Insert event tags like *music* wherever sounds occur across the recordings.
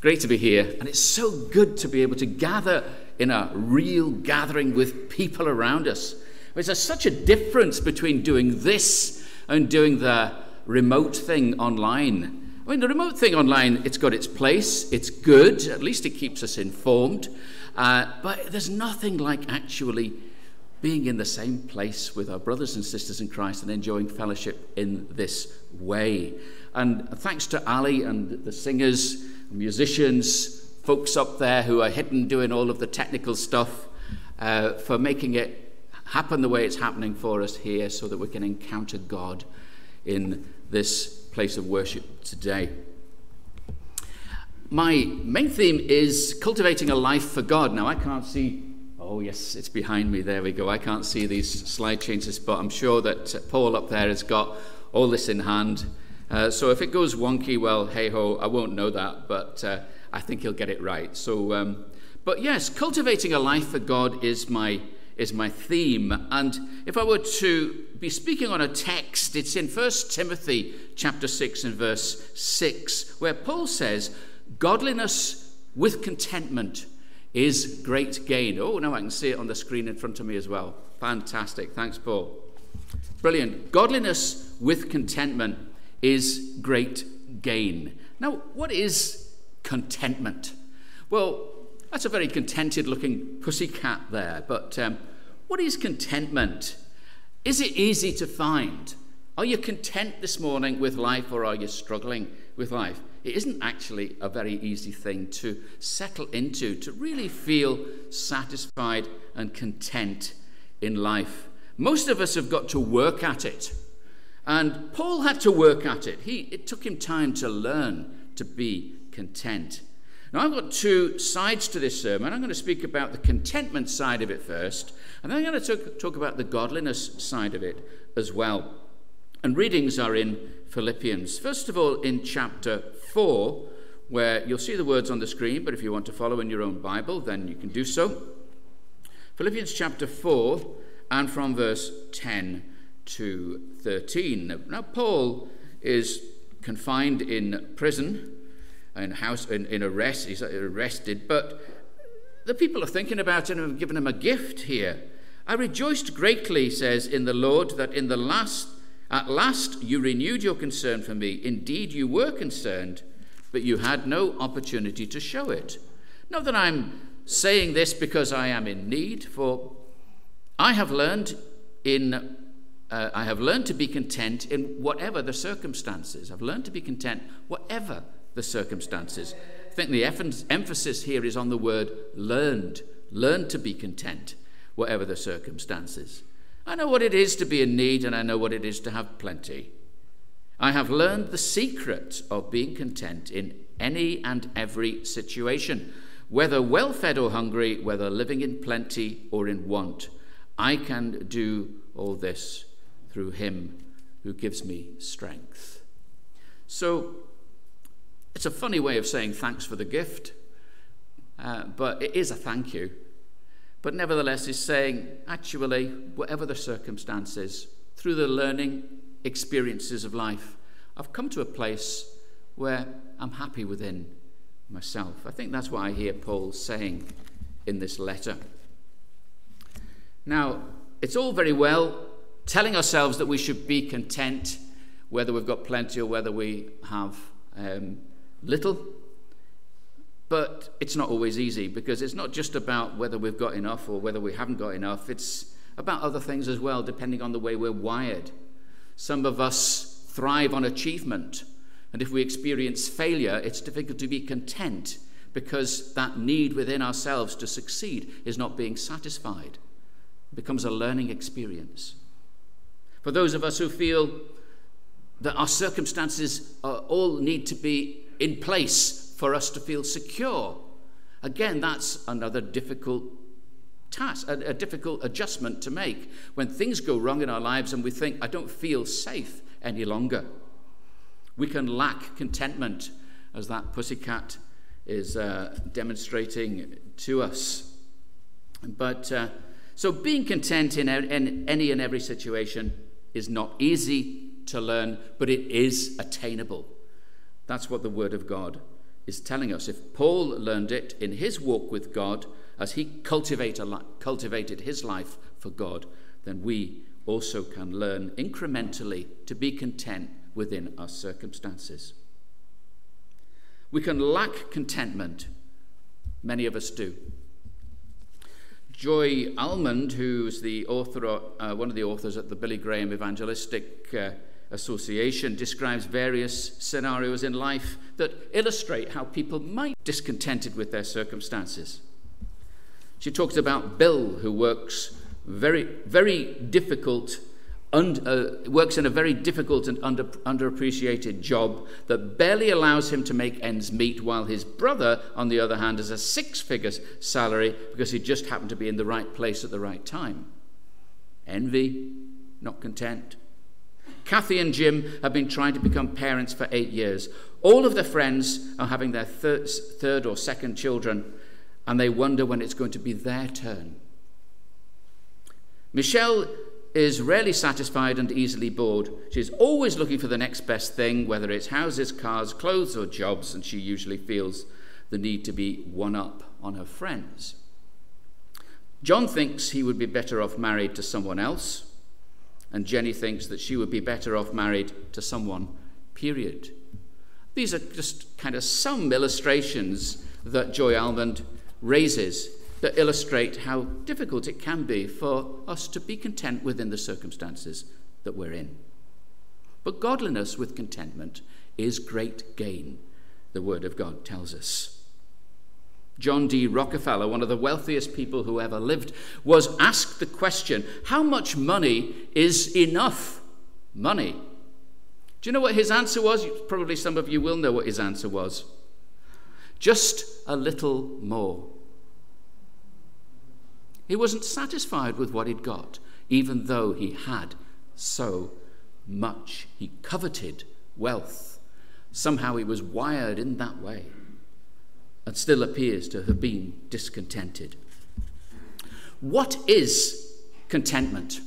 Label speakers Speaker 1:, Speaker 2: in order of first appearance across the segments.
Speaker 1: Great to be here. And it's so good to be able to gather in a real gathering with people around us. There's such a difference between doing this and doing the remote thing online. I mean, the remote thing online, it's got its place, it's good, at least it keeps us informed. Uh, but there's nothing like actually being in the same place with our brothers and sisters in Christ and enjoying fellowship in this way. And thanks to Ali and the singers musicians, folks up there who are hidden doing all of the technical stuff uh, for making it happen the way it's happening for us here so that we can encounter God in this place of worship today. My main theme is cultivating a life for God. Now, I can't see, oh, yes, it's behind me. There we go. I can't see these slide changes, but I'm sure that Paul up there has got all this in hand. Uh, so if it goes wonky, well, hey ho, I won't know that, but uh, I think he'll get it right. So, um, but yes, cultivating a life for God is my is my theme. And if I were to be speaking on a text, it's in 1 Timothy chapter 6 and verse 6, where Paul says, Godliness with contentment is great gain. Oh, now I can see it on the screen in front of me as well. Fantastic. Thanks, Paul. Brilliant. Godliness with contentment is great gain. Now, what is contentment? Well, that's a very contented looking pussycat there, but um, what is contentment? Is it easy to find? Are you content this morning with life or are you struggling with life? It isn't actually a very easy thing to settle into, to really feel satisfied and content in life. Most of us have got to work at it. And Paul had to work at it. He, it took him time to learn to be content. Now, I've got two sides to this sermon. I'm going to speak about the contentment side of it first, and then I'm going to talk, talk about the godliness side of it as well. And readings are in Philippians. First of all, in chapter 4, where you'll see the words on the screen, but if you want to follow in your own Bible, then you can do so. Philippians chapter 4, and from verse 10 to 13. Now, Paul is confined in prison, in house, in, in arrest. He's arrested, but the people are thinking about him and have given him a gift here. I rejoiced greatly, says, in the Lord that in the last, at last you renewed your concern for me. Indeed, you were concerned, but you had no opportunity to show it. Not that I'm saying this because I am in need, for I have learned in uh, I have learned to be content in whatever the circumstances. I've learned to be content whatever the circumstances. I think the emphasis here is on the word learned. Learn to be content whatever the circumstances. I know what it is to be in need and I know what it is to have plenty. I have learned the secret of being content in any and every situation, whether well fed or hungry, whether living in plenty or in want. I can do all this through him who gives me strength. So it's a funny way of saying thanks for the gift, uh, but it is a thank you. But nevertheless, is saying, actually, whatever the circumstances, through the learning experiences of life, I've come to a place where I'm happy within myself. I think that's what I hear Paul saying in this letter. Now, it's all very well telling ourselves that we should be content, whether we've got plenty or whether we have um, little. But it's not always easy because it's not just about whether we've got enough or whether we haven't got enough. It's about other things as well, depending on the way we're wired. Some of us thrive on achievement, and if we experience failure, it's difficult to be content because that need within ourselves to succeed is not being satisfied. It becomes a learning experience. For those of us who feel that our circumstances all need to be in place for us to feel secure, again, that's another difficult task, a, a difficult adjustment to make when things go wrong in our lives and we think, I don't feel safe any longer. We can lack contentment, as that pussycat is uh, demonstrating to us. But uh, so being content in, in any and every situation is not easy to learn, but it is attainable. That's what the Word of God is telling us if Paul learned it in his walk with God as he cultivated his life for God, then we also can learn incrementally to be content within our circumstances. We can lack contentment, many of us do. Joy Allmond, who's the author, uh, one of the authors at the Billy Graham Evangelistic uh, Association, describes various scenarios in life that illustrate how people might be discontented with their circumstances. She talks about Bill, who works very, very difficult uh, works in a very difficult and under, underappreciated job that barely allows him to make ends meet, while his brother, on the other hand, has a six figure salary because he just happened to be in the right place at the right time. Envy, not content. Kathy and Jim have been trying to become parents for eight years. All of their friends are having their third, third or second children, and they wonder when it's going to be their turn. Michelle is rarely satisfied and easily bored. She's always looking for the next best thing, whether it's houses, cars, clothes, or jobs, and she usually feels the need to be one up on her friends. John thinks he would be better off married to someone else, and Jenny thinks that she would be better off married to someone, period. These are just kind of some illustrations that Joy Allmond raises that illustrate how difficult it can be for us to be content within the circumstances that we're in. But godliness with contentment is great gain, the Word of God tells us. John D. Rockefeller, one of the wealthiest people who ever lived, was asked the question how much money is enough money? Do you know what his answer was? Probably some of you will know what his answer was. Just a little more. He wasn't satisfied with what he'd got, even though he had so much. He coveted wealth. Somehow he was wired in that way and still appears to have been discontented. What is contentment?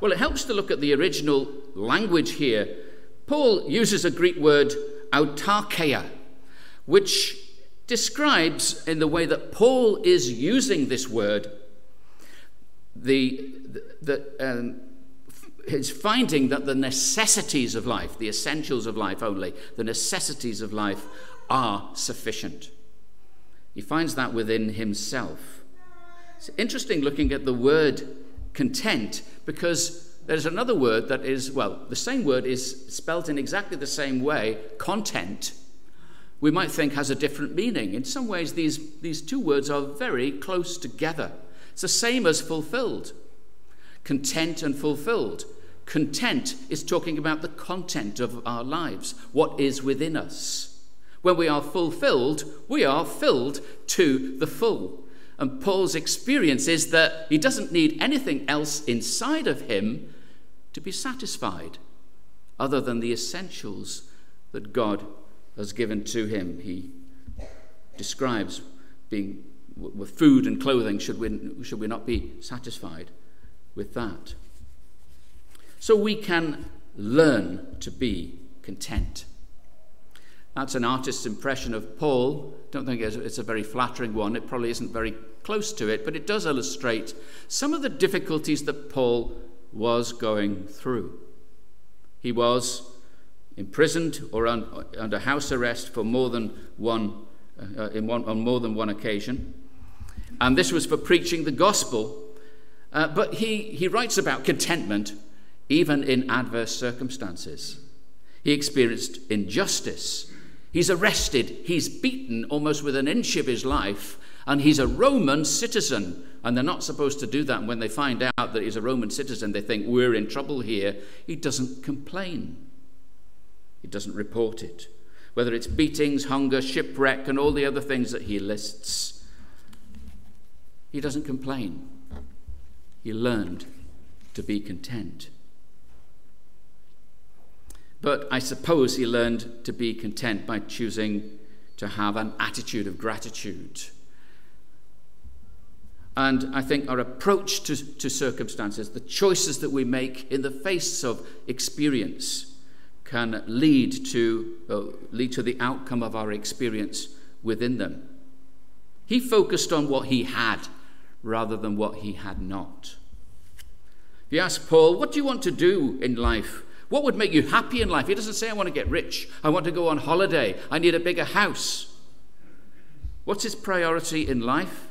Speaker 1: Well, it helps to look at the original language here. Paul uses a Greek word, autarkeia, which describes, in the way that Paul is using this word, the, the, um, his finding that the necessities of life, the essentials of life only, the necessities of life are sufficient. He finds that within himself. It's interesting looking at the word content because there's another word that is, well, the same word is spelt in exactly the same way, content, we might think has a different meaning. In some ways, these, these two words are very close together. It's the same as fulfilled content and fulfilled. Content is talking about the content of our lives, what is within us. When we are fulfilled, we are filled to the full. And Paul's experience is that he doesn't need anything else inside of him to be satisfied other than the essentials that God has given to him. He describes being with food and clothing, should we, should we not be satisfied with that? So we can learn to be content. That's an artist's impression of Paul. Don't think it's a very flattering one. It probably isn't very close to it, but it does illustrate some of the difficulties that Paul was going through. He was imprisoned or un, under house arrest for more than one, uh, in one, on more than one occasion. And this was for preaching the gospel. Uh, but he, he writes about contentment even in adverse circumstances. He experienced injustice. He's arrested. He's beaten almost with an inch of his life. And he's a Roman citizen. And they're not supposed to do that. And when they find out that he's a Roman citizen, they think, we're in trouble here. He doesn't complain. He doesn't report it. Whether it's beatings, hunger, shipwreck, and all the other things that he lists, he doesn't complain. He learned to be content. But I suppose he learned to be content by choosing to have an attitude of gratitude. And I think our approach to, to circumstances, the choices that we make in the face of experience, can lead to, uh, lead to the outcome of our experience within them. He focused on what he had rather than what he had not. If you ask Paul, What do you want to do in life? What would make you happy in life? He doesn't say, I want to get rich. I want to go on holiday. I need a bigger house. What's his priority in life?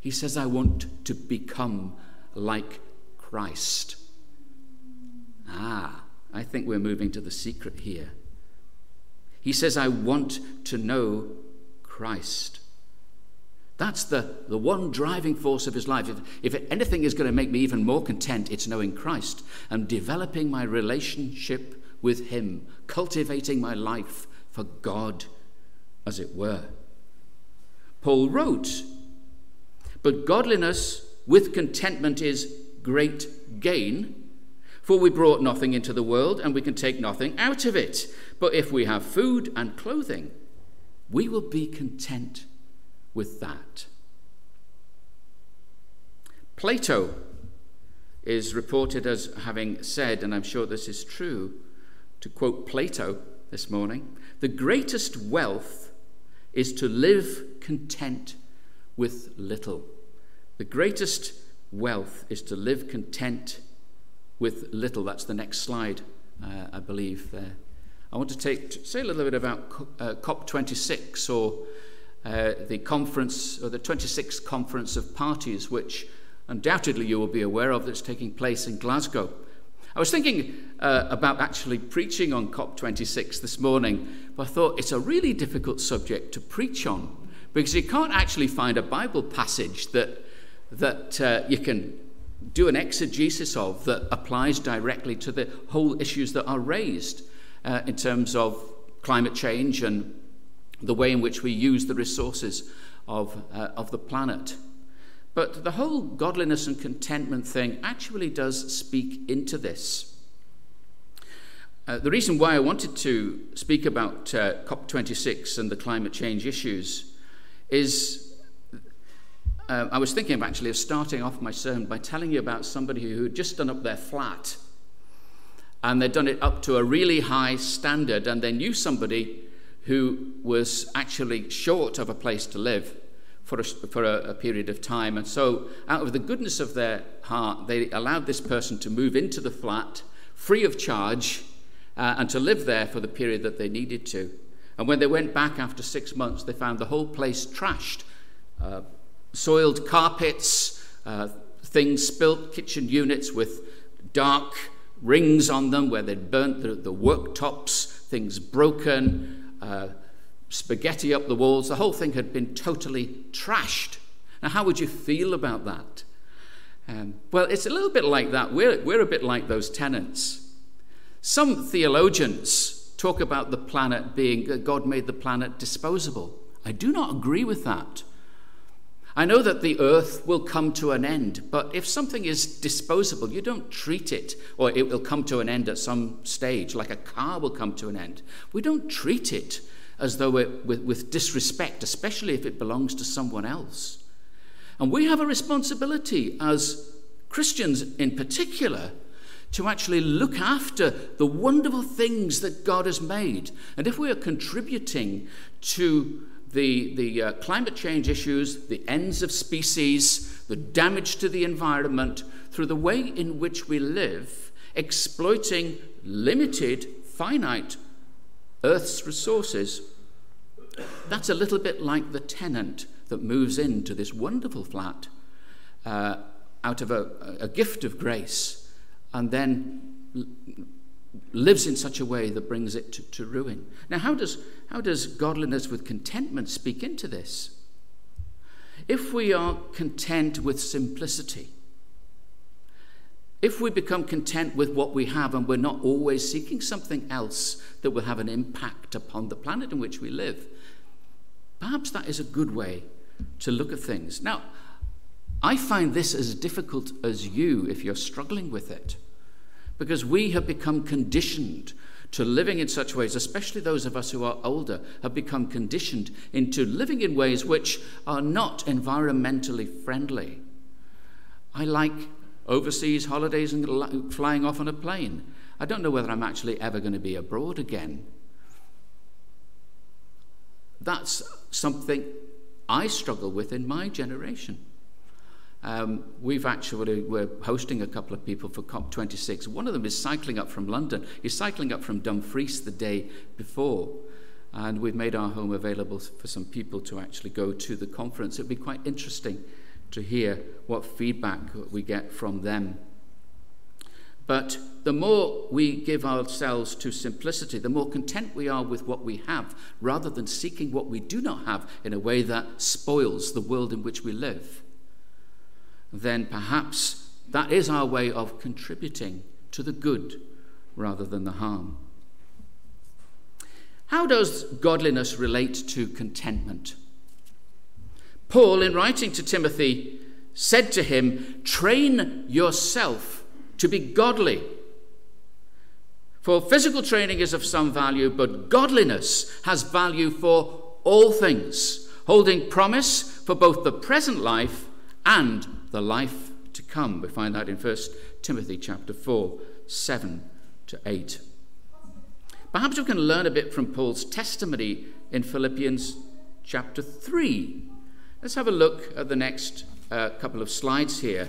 Speaker 1: He says, I want to become like Christ. Ah, I think we're moving to the secret here. He says, I want to know Christ. That's the, the one driving force of his life. If, if anything is going to make me even more content, it's knowing Christ and developing my relationship with him, cultivating my life for God, as it were. Paul wrote, But godliness with contentment is great gain. For we brought nothing into the world, and we can take nothing out of it. But if we have food and clothing, we will be content with that. Plato is reported as having said, and I'm sure this is true, to quote Plato this morning the greatest wealth is to live content with little. The greatest wealth is to live content with little. That's the next slide, uh, I believe, there. I want to take, say a little bit about uh, COP26 or uh, the conference, or the 26th Conference of Parties, which undoubtedly you will be aware of, that's taking place in Glasgow. I was thinking uh, about actually preaching on COP26 this morning, but I thought it's a really difficult subject to preach on because you can't actually find a Bible passage that, that uh, you can do an exegesis of that applies directly to the whole issues that are raised uh, in terms of climate change and the way in which we use the resources of, uh, of the planet. But the whole godliness and contentment thing actually does speak into this. Uh, the reason why I wanted to speak about uh, COP26 and the climate change issues is uh, I was thinking of actually of starting off my sermon by telling you about somebody who had just done up their flat. And they'd done it up to a really high standard, and they knew somebody who was actually short of a place to live for a, for a, a, period of time. And so, out of the goodness of their heart, they allowed this person to move into the flat free of charge uh, and to live there for the period that they needed to. And when they went back after six months, they found the whole place trashed uh, soiled carpets, uh, things spilt, kitchen units with dark rings on them where they'd burnt the, the worktops, things broken uh, spaghetti up the walls. The whole thing had been totally trashed. Now, how would you feel about that? Um, well, it's a little bit like that. We're, we're a bit like those tenants. Some theologians talk about the planet being, God made the planet disposable. I do not agree with that. I know that the earth will come to an end, but if something is disposable, you don't treat it, or it will come to an end at some stage, like a car will come to an end. We don't treat it as though it, with, with disrespect, especially if it belongs to someone else. And we have a responsibility as Christians in particular to actually look after the wonderful things that God has made. And if we are contributing to the, the uh, climate change issues, the ends of species, the damage to the environment through the way in which we live, exploiting limited, finite Earth's resources. That's a little bit like the tenant that moves into this wonderful flat uh, out of a, a gift of grace and then lives in such a way that brings it to, to ruin. Now, how does, how does godliness with contentment speak into this? If we are content with simplicity, if we become content with what we have and we're not always seeking something else that will have an impact upon the planet in which we live, perhaps that is a good way to look at things. Now, I find this as difficult as you if you're struggling with it because we have become conditioned to living in such ways, especially those of us who are older, have become conditioned into living in ways which are not environmentally friendly. I like overseas holidays and flying off on a plane. I don't know whether I'm actually ever going to be abroad again. That's something I struggle with in my generation. Um, we've actually, we're hosting a couple of people for COP26. One of them is cycling up from London. He's cycling up from Dumfries the day before. And we've made our home available for some people to actually go to the conference. It'd be quite interesting to hear what feedback we get from them. But the more we give ourselves to simplicity, the more content we are with what we have, rather than seeking what we do not have in a way that spoils the world in which we live, then perhaps that is our way of contributing to the good rather than the harm. How does godliness relate to contentment? Paul, in writing to Timothy, said to him, Train yourself to be godly. For physical training is of some value, but godliness has value for all things, holding promise for both the present life and the life to come. We find that in 1 Timothy chapter 4, 7 to 8. Perhaps we can learn a bit from Paul's testimony in Philippians chapter 3. Let's have a look at the next uh, couple of slides here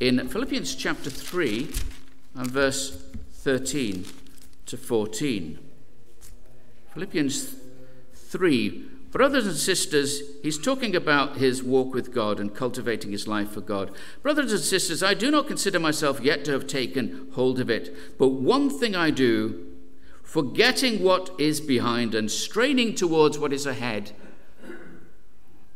Speaker 1: in Philippians chapter 3 and verse 13 to 14. Philippians 3. Brothers and sisters, he's talking about his walk with God and cultivating his life for God. Brothers and sisters, I do not consider myself yet to have taken hold of it, but one thing I do, forgetting what is behind and straining towards what is ahead.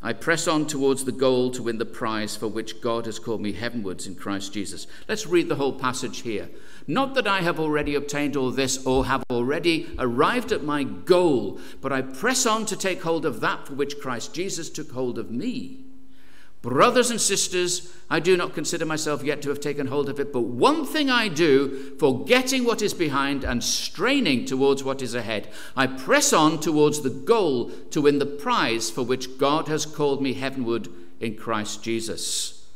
Speaker 1: I press on towards the goal to win the prize for which God has called me heavenwards in Christ Jesus. Let's read the whole passage here. Not that I have already obtained all this or have already arrived at my goal, but I press on to take hold of that for which Christ Jesus took hold of me. Brothers and sisters, I do not consider myself yet to have taken hold of it, but one thing I do, forgetting what is behind and straining towards what is ahead, I press on towards the goal to win the prize for which God has called me heavenward in Christ Jesus.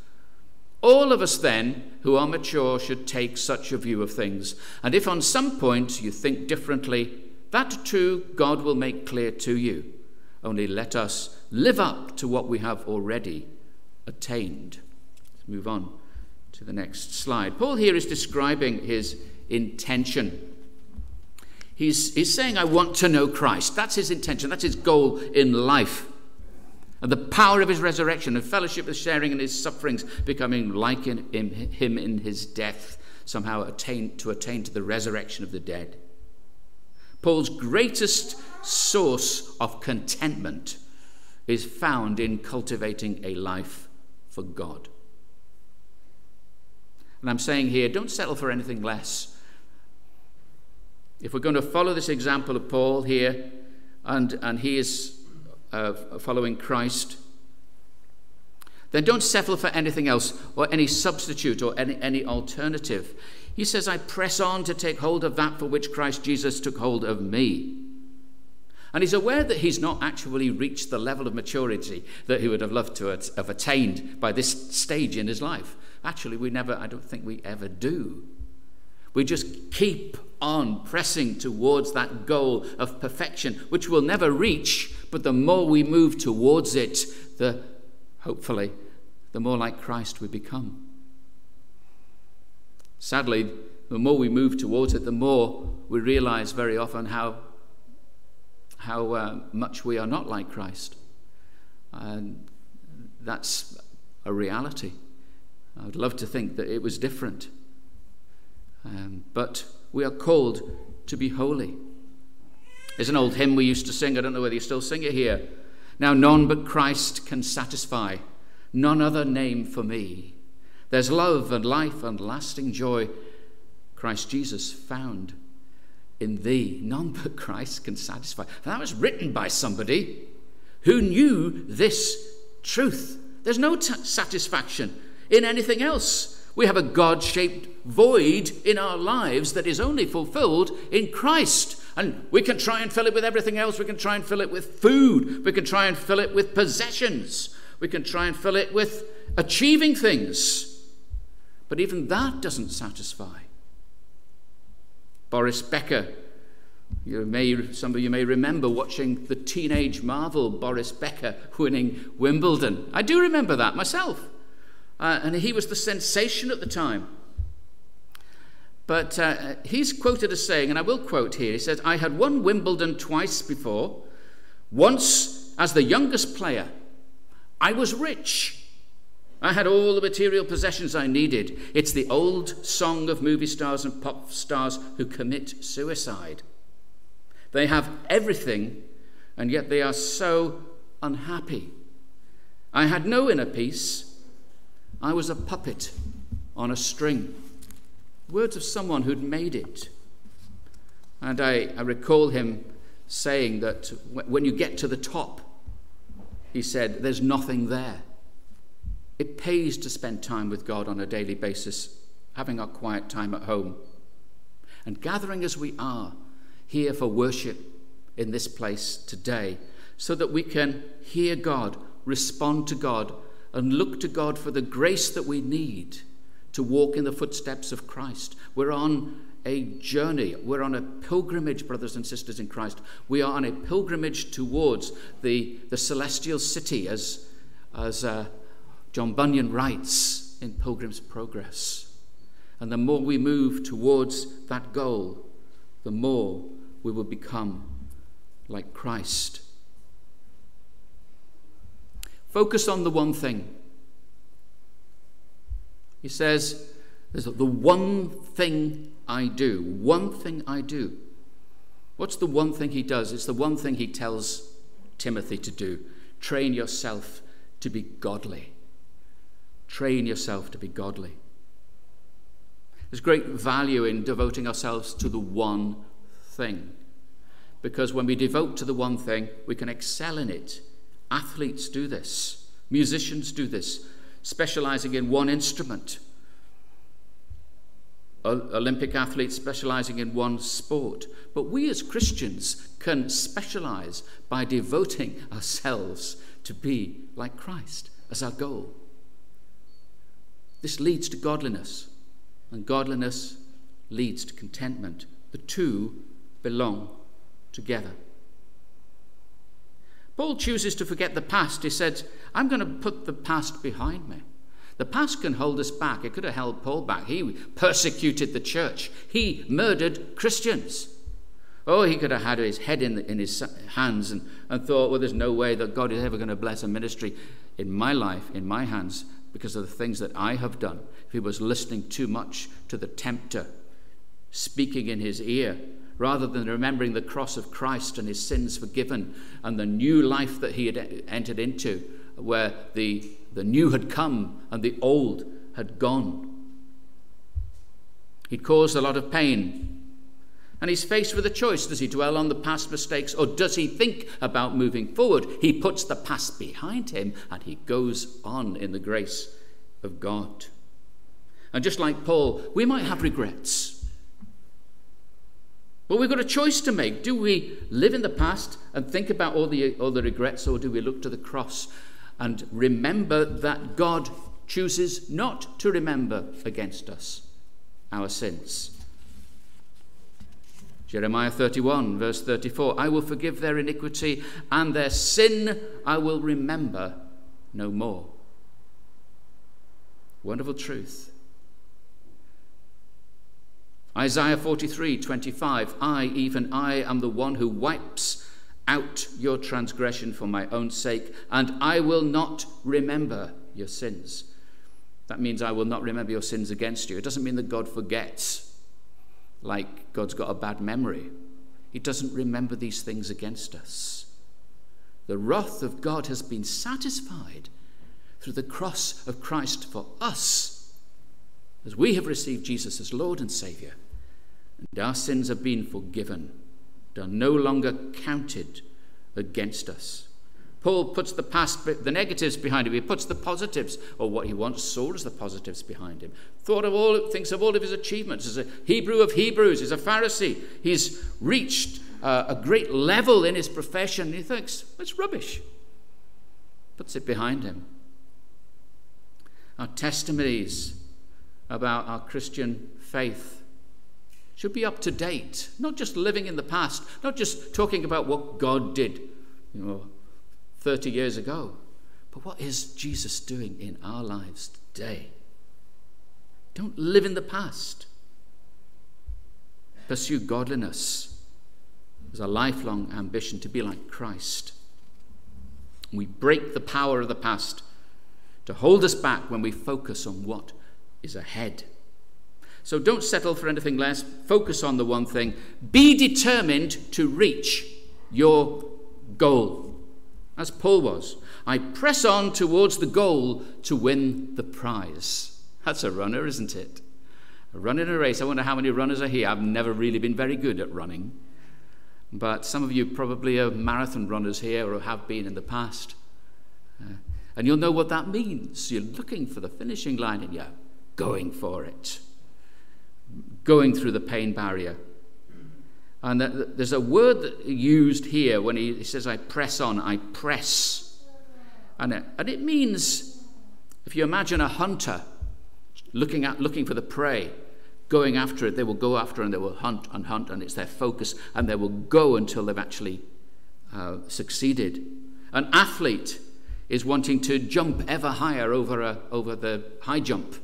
Speaker 1: All of us, then, who are mature, should take such a view of things. And if on some point you think differently, that too God will make clear to you. Only let us live up to what we have already attained. Let's move on to the next slide. Paul here is describing his intention. He's, he's saying, I want to know Christ. That's his intention, that's his goal in life. And the power of his resurrection and fellowship with sharing in his sufferings, becoming like in, in him in his death, somehow attain, to attain to the resurrection of the dead. Paul's greatest source of contentment is found in cultivating a life for God. And I'm saying here, don't settle for anything less. If we're going to follow this example of Paul here, and, and he is uh, following Christ, then don't settle for anything else or any substitute or any, any alternative. He says, I press on to take hold of that for which Christ Jesus took hold of me. And he's aware that he's not actually reached the level of maturity that he would have loved to have attained by this stage in his life. Actually, we never, I don't think we ever do. We just keep on pressing towards that goal of perfection, which we'll never reach, but the more we move towards it, the hopefully, the more like Christ we become. Sadly, the more we move towards it, the more we realize very often how how uh, much we are not like Christ. And that's a reality. I would love to think that it was different. Um, but we are called to be holy. There's an old hymn we used to sing. I don't know whether you still sing it here. Now, none but Christ can satisfy, none other name for me. There's love and life and lasting joy, Christ Jesus found in thee. None but Christ can satisfy. That was written by somebody who knew this truth. There's no satisfaction in anything else. We have a God shaped void in our lives that is only fulfilled in Christ. And we can try and fill it with everything else. We can try and fill it with food. We can try and fill it with possessions. We can try and fill it with achieving things. But even that doesn't satisfy. Boris Becker. You may, some of you may remember watching the teenage marvel Boris Becker winning Wimbledon. I do remember that myself. Uh, and he was the sensation at the time. But uh, he's quoted as saying, and I will quote here, he says, I had won Wimbledon twice before. Once as the youngest player, I was rich. I had all the material possessions I needed. It's the old song of movie stars and pop stars who commit suicide. They have everything, and yet they are so unhappy. I had no inner peace. I was a puppet on a string. Words of someone who'd made it. And I, I recall him saying that when you get to the top, he said, there's nothing there. It pays to spend time with God on a daily basis, having our quiet time at home. And gathering as we are here for worship in this place today, so that we can hear God, respond to God, and look to God for the grace that we need to walk in the footsteps of Christ. We're on a journey. We're on a pilgrimage, brothers and sisters in Christ. We are on a pilgrimage towards the, the celestial city, as, as uh, John Bunyan writes in Pilgrim's Progress. And the more we move towards that goal, the more we will become like Christ. Focus on the one thing. He says, There's the one thing I do. One thing I do. What's the one thing he does? It's the one thing he tells Timothy to do train yourself to be godly. Train yourself to be godly. There's great value in devoting ourselves to the one thing. Because when we devote to the one thing, we can excel in it. Athletes do this, musicians do this, specializing in one instrument. Olympic athletes specializing in one sport. But we as Christians can specialize by devoting ourselves to be like Christ as our goal. This leads to godliness, and godliness leads to contentment. The two belong together. Paul chooses to forget the past. He said, I'm going to put the past behind me. The past can hold us back. It could have held Paul back. He persecuted the church, he murdered Christians. Oh, he could have had his head in, in his hands and, and thought, well, there's no way that God is ever going to bless a ministry in my life, in my hands because of the things that I have done, if he was listening too much to the tempter speaking in his ear, rather than remembering the cross of Christ and his sins forgiven and the new life that he had entered into, where the, the new had come and the old had gone. He'd caused a lot of pain. And he's faced with a choice. Does he dwell on the past mistakes or does he think about moving forward? He puts the past behind him and he goes on in the grace of God. And just like Paul, we might have regrets. But we've got a choice to make. Do we live in the past and think about all the, all the regrets, or do we look to the cross and remember that God chooses not to remember against us our sins? Jeremiah 31, verse 34 I will forgive their iniquity, and their sin I will remember no more. Wonderful truth. Isaiah 43, 25 I, even I, am the one who wipes out your transgression for my own sake, and I will not remember your sins. That means I will not remember your sins against you. It doesn't mean that God forgets like God's got a bad memory. He doesn't remember these things against us. The wrath of God has been satisfied through the cross of Christ for us, as we have received Jesus as Lord and Saviour, and our sins have been forgiven, and are no longer counted against us. Paul puts the past, the negatives behind him. He puts the positives, or what he once saw as the positives behind him. Thought of all, thinks of all of his achievements. As a Hebrew of Hebrews, he's a Pharisee. He's reached uh, a great level in his profession. He thinks, it's rubbish. Puts it behind him. Our testimonies about our Christian faith should be up to date, not just living in the past, not just talking about what God did, you know, 30 years ago, but what is Jesus doing in our lives today? Don't live in the past. Pursue godliness as a lifelong ambition to be like Christ. We break the power of the past to hold us back when we focus on what is ahead. So don't settle for anything less. Focus on the one thing. Be determined to reach your goal, as Paul was. I press on towards the goal to win the prize. That's a runner, isn't it? A run in a race. I wonder how many runners are here. I've never really been very good at running. But some of you probably are marathon runners here or have been in the past. Uh, and you'll know what that means. You're looking for the finishing line and you're going for it, going through the pain barrier. And there's a word that used here when he says, I press on, I press. And it, and it means, if you imagine a hunter looking, at, looking for the prey, going after it, they will go after and they will hunt and hunt, and it's their focus, and they will go until they've actually uh, succeeded. An athlete is wanting to jump ever higher over, a, over the high jump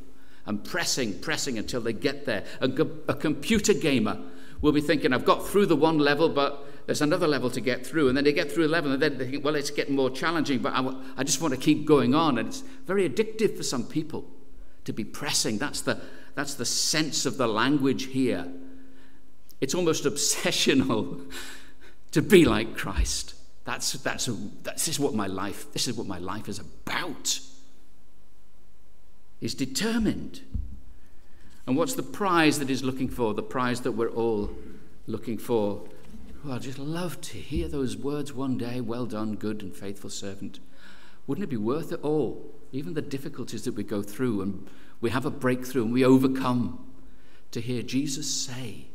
Speaker 1: and pressing, pressing until they get there. A, a computer gamer will be thinking, I've got through the one level, but there's another level to get through. And then they get through a level, and then they think, well, it's getting more challenging, but I, I just want to keep going on. And it's very addictive for some people to be pressing. That's the, that's the sense of the language here. It's almost *laughs* obsessional to be like Christ. That's, that's, a, this is what my life, this is what my life is about. He's determined. And what's the prize that he's looking for? The prize that we're all looking for. Well, I'd just love to hear those words one day. Well done, good and faithful servant. Wouldn't it be worth it all? Even the difficulties that we go through and we have a breakthrough and we overcome to hear Jesus say,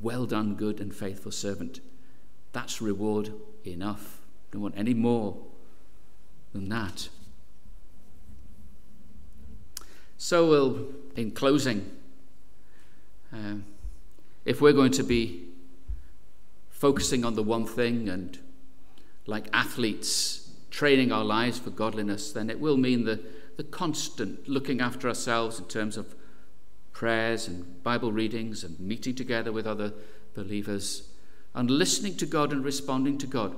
Speaker 1: Well done, good and faithful servant. That's reward enough. Don't want any more than that. So, we'll, in closing, uh, if we're going to be focusing on the one thing and like athletes training our lives for godliness, then it will mean the, the constant looking after ourselves in terms of prayers and Bible readings and meeting together with other believers and listening to God and responding to God.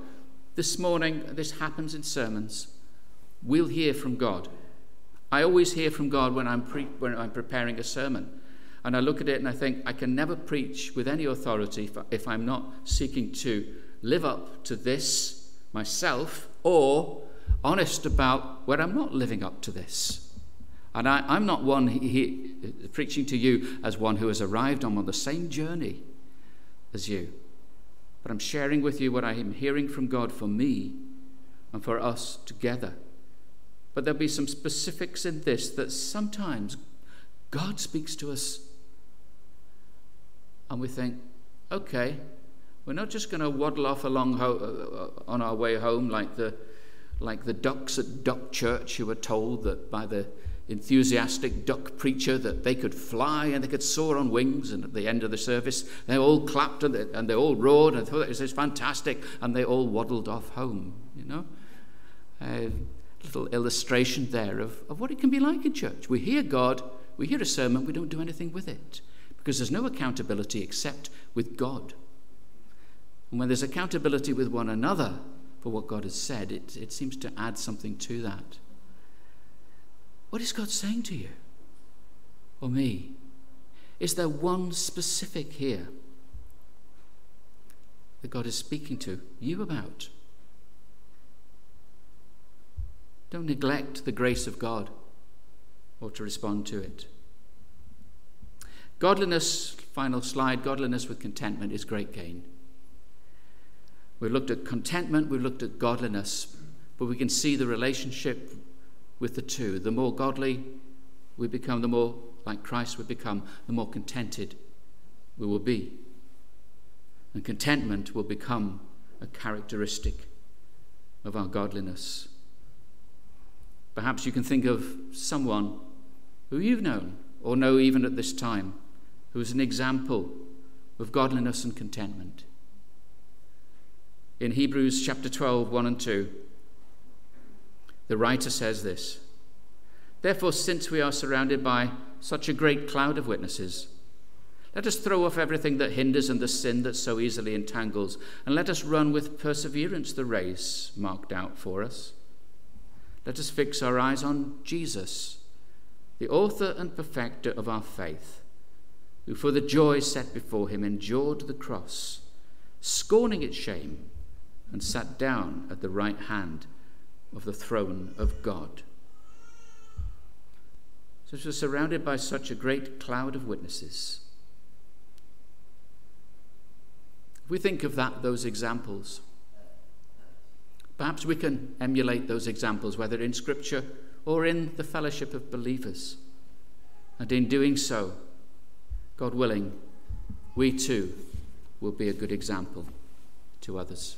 Speaker 1: This morning, this happens in sermons. We'll hear from God. I always hear from God when I'm, pre- when I'm preparing a sermon. And I look at it and I think, I can never preach with any authority if, if I'm not seeking to live up to this myself or honest about where I'm not living up to this. And I, am not one he, he, preaching to you as one who has arrived on, on the same journey as you. But I'm sharing with you what I am hearing from God for me and for us together. But there'll be some specifics in this that sometimes God speaks to us and we think, okay, we're not just going to waddle off along ho- uh, on our way home like the, like the ducks at Duck Church who were told that by the enthusiastic duck preacher that they could fly and they could soar on wings. And at the end of the service, they all clapped and they, and they all roared and thought it was fantastic. And they all waddled off home, you know. A little illustration there of, of what it can be like in church. We hear God, we hear a sermon, we don't do anything with it because there's no accountability except with God. And when there's accountability with one another for what God has said, it, it seems to add something to that. What is God saying to you or me? Is there one specific here that God is speaking to you about? Don't neglect the grace of God or to respond to it. Godliness, final slide, godliness with contentment is great gain. We've looked at contentment, we've looked at godliness, but we can see the relationship with the two. The more godly we become, the more like Christ we become, the more contented we will be. And contentment will become a characteristic of our godliness. Perhaps you can think of someone who you've known or know even at this time who is an example of godliness and contentment. In Hebrews chapter 12, 1 and 2, the writer says this Therefore, since we are surrounded by such a great cloud of witnesses, let us throw off everything that hinders and the sin that so easily entangles, and let us run with perseverance the race marked out for us. Let us fix our eyes on Jesus, the author and perfecter of our faith, who for the joy set before him endured the cross, scorning its shame, and sat down at the right hand of the throne of God. So we're surrounded by such a great cloud of witnesses. If we think of that, those examples, perhaps we can emulate those examples, whether in Scripture or in the fellowship of believers. And in doing so, God willing, we too will be a good example to others.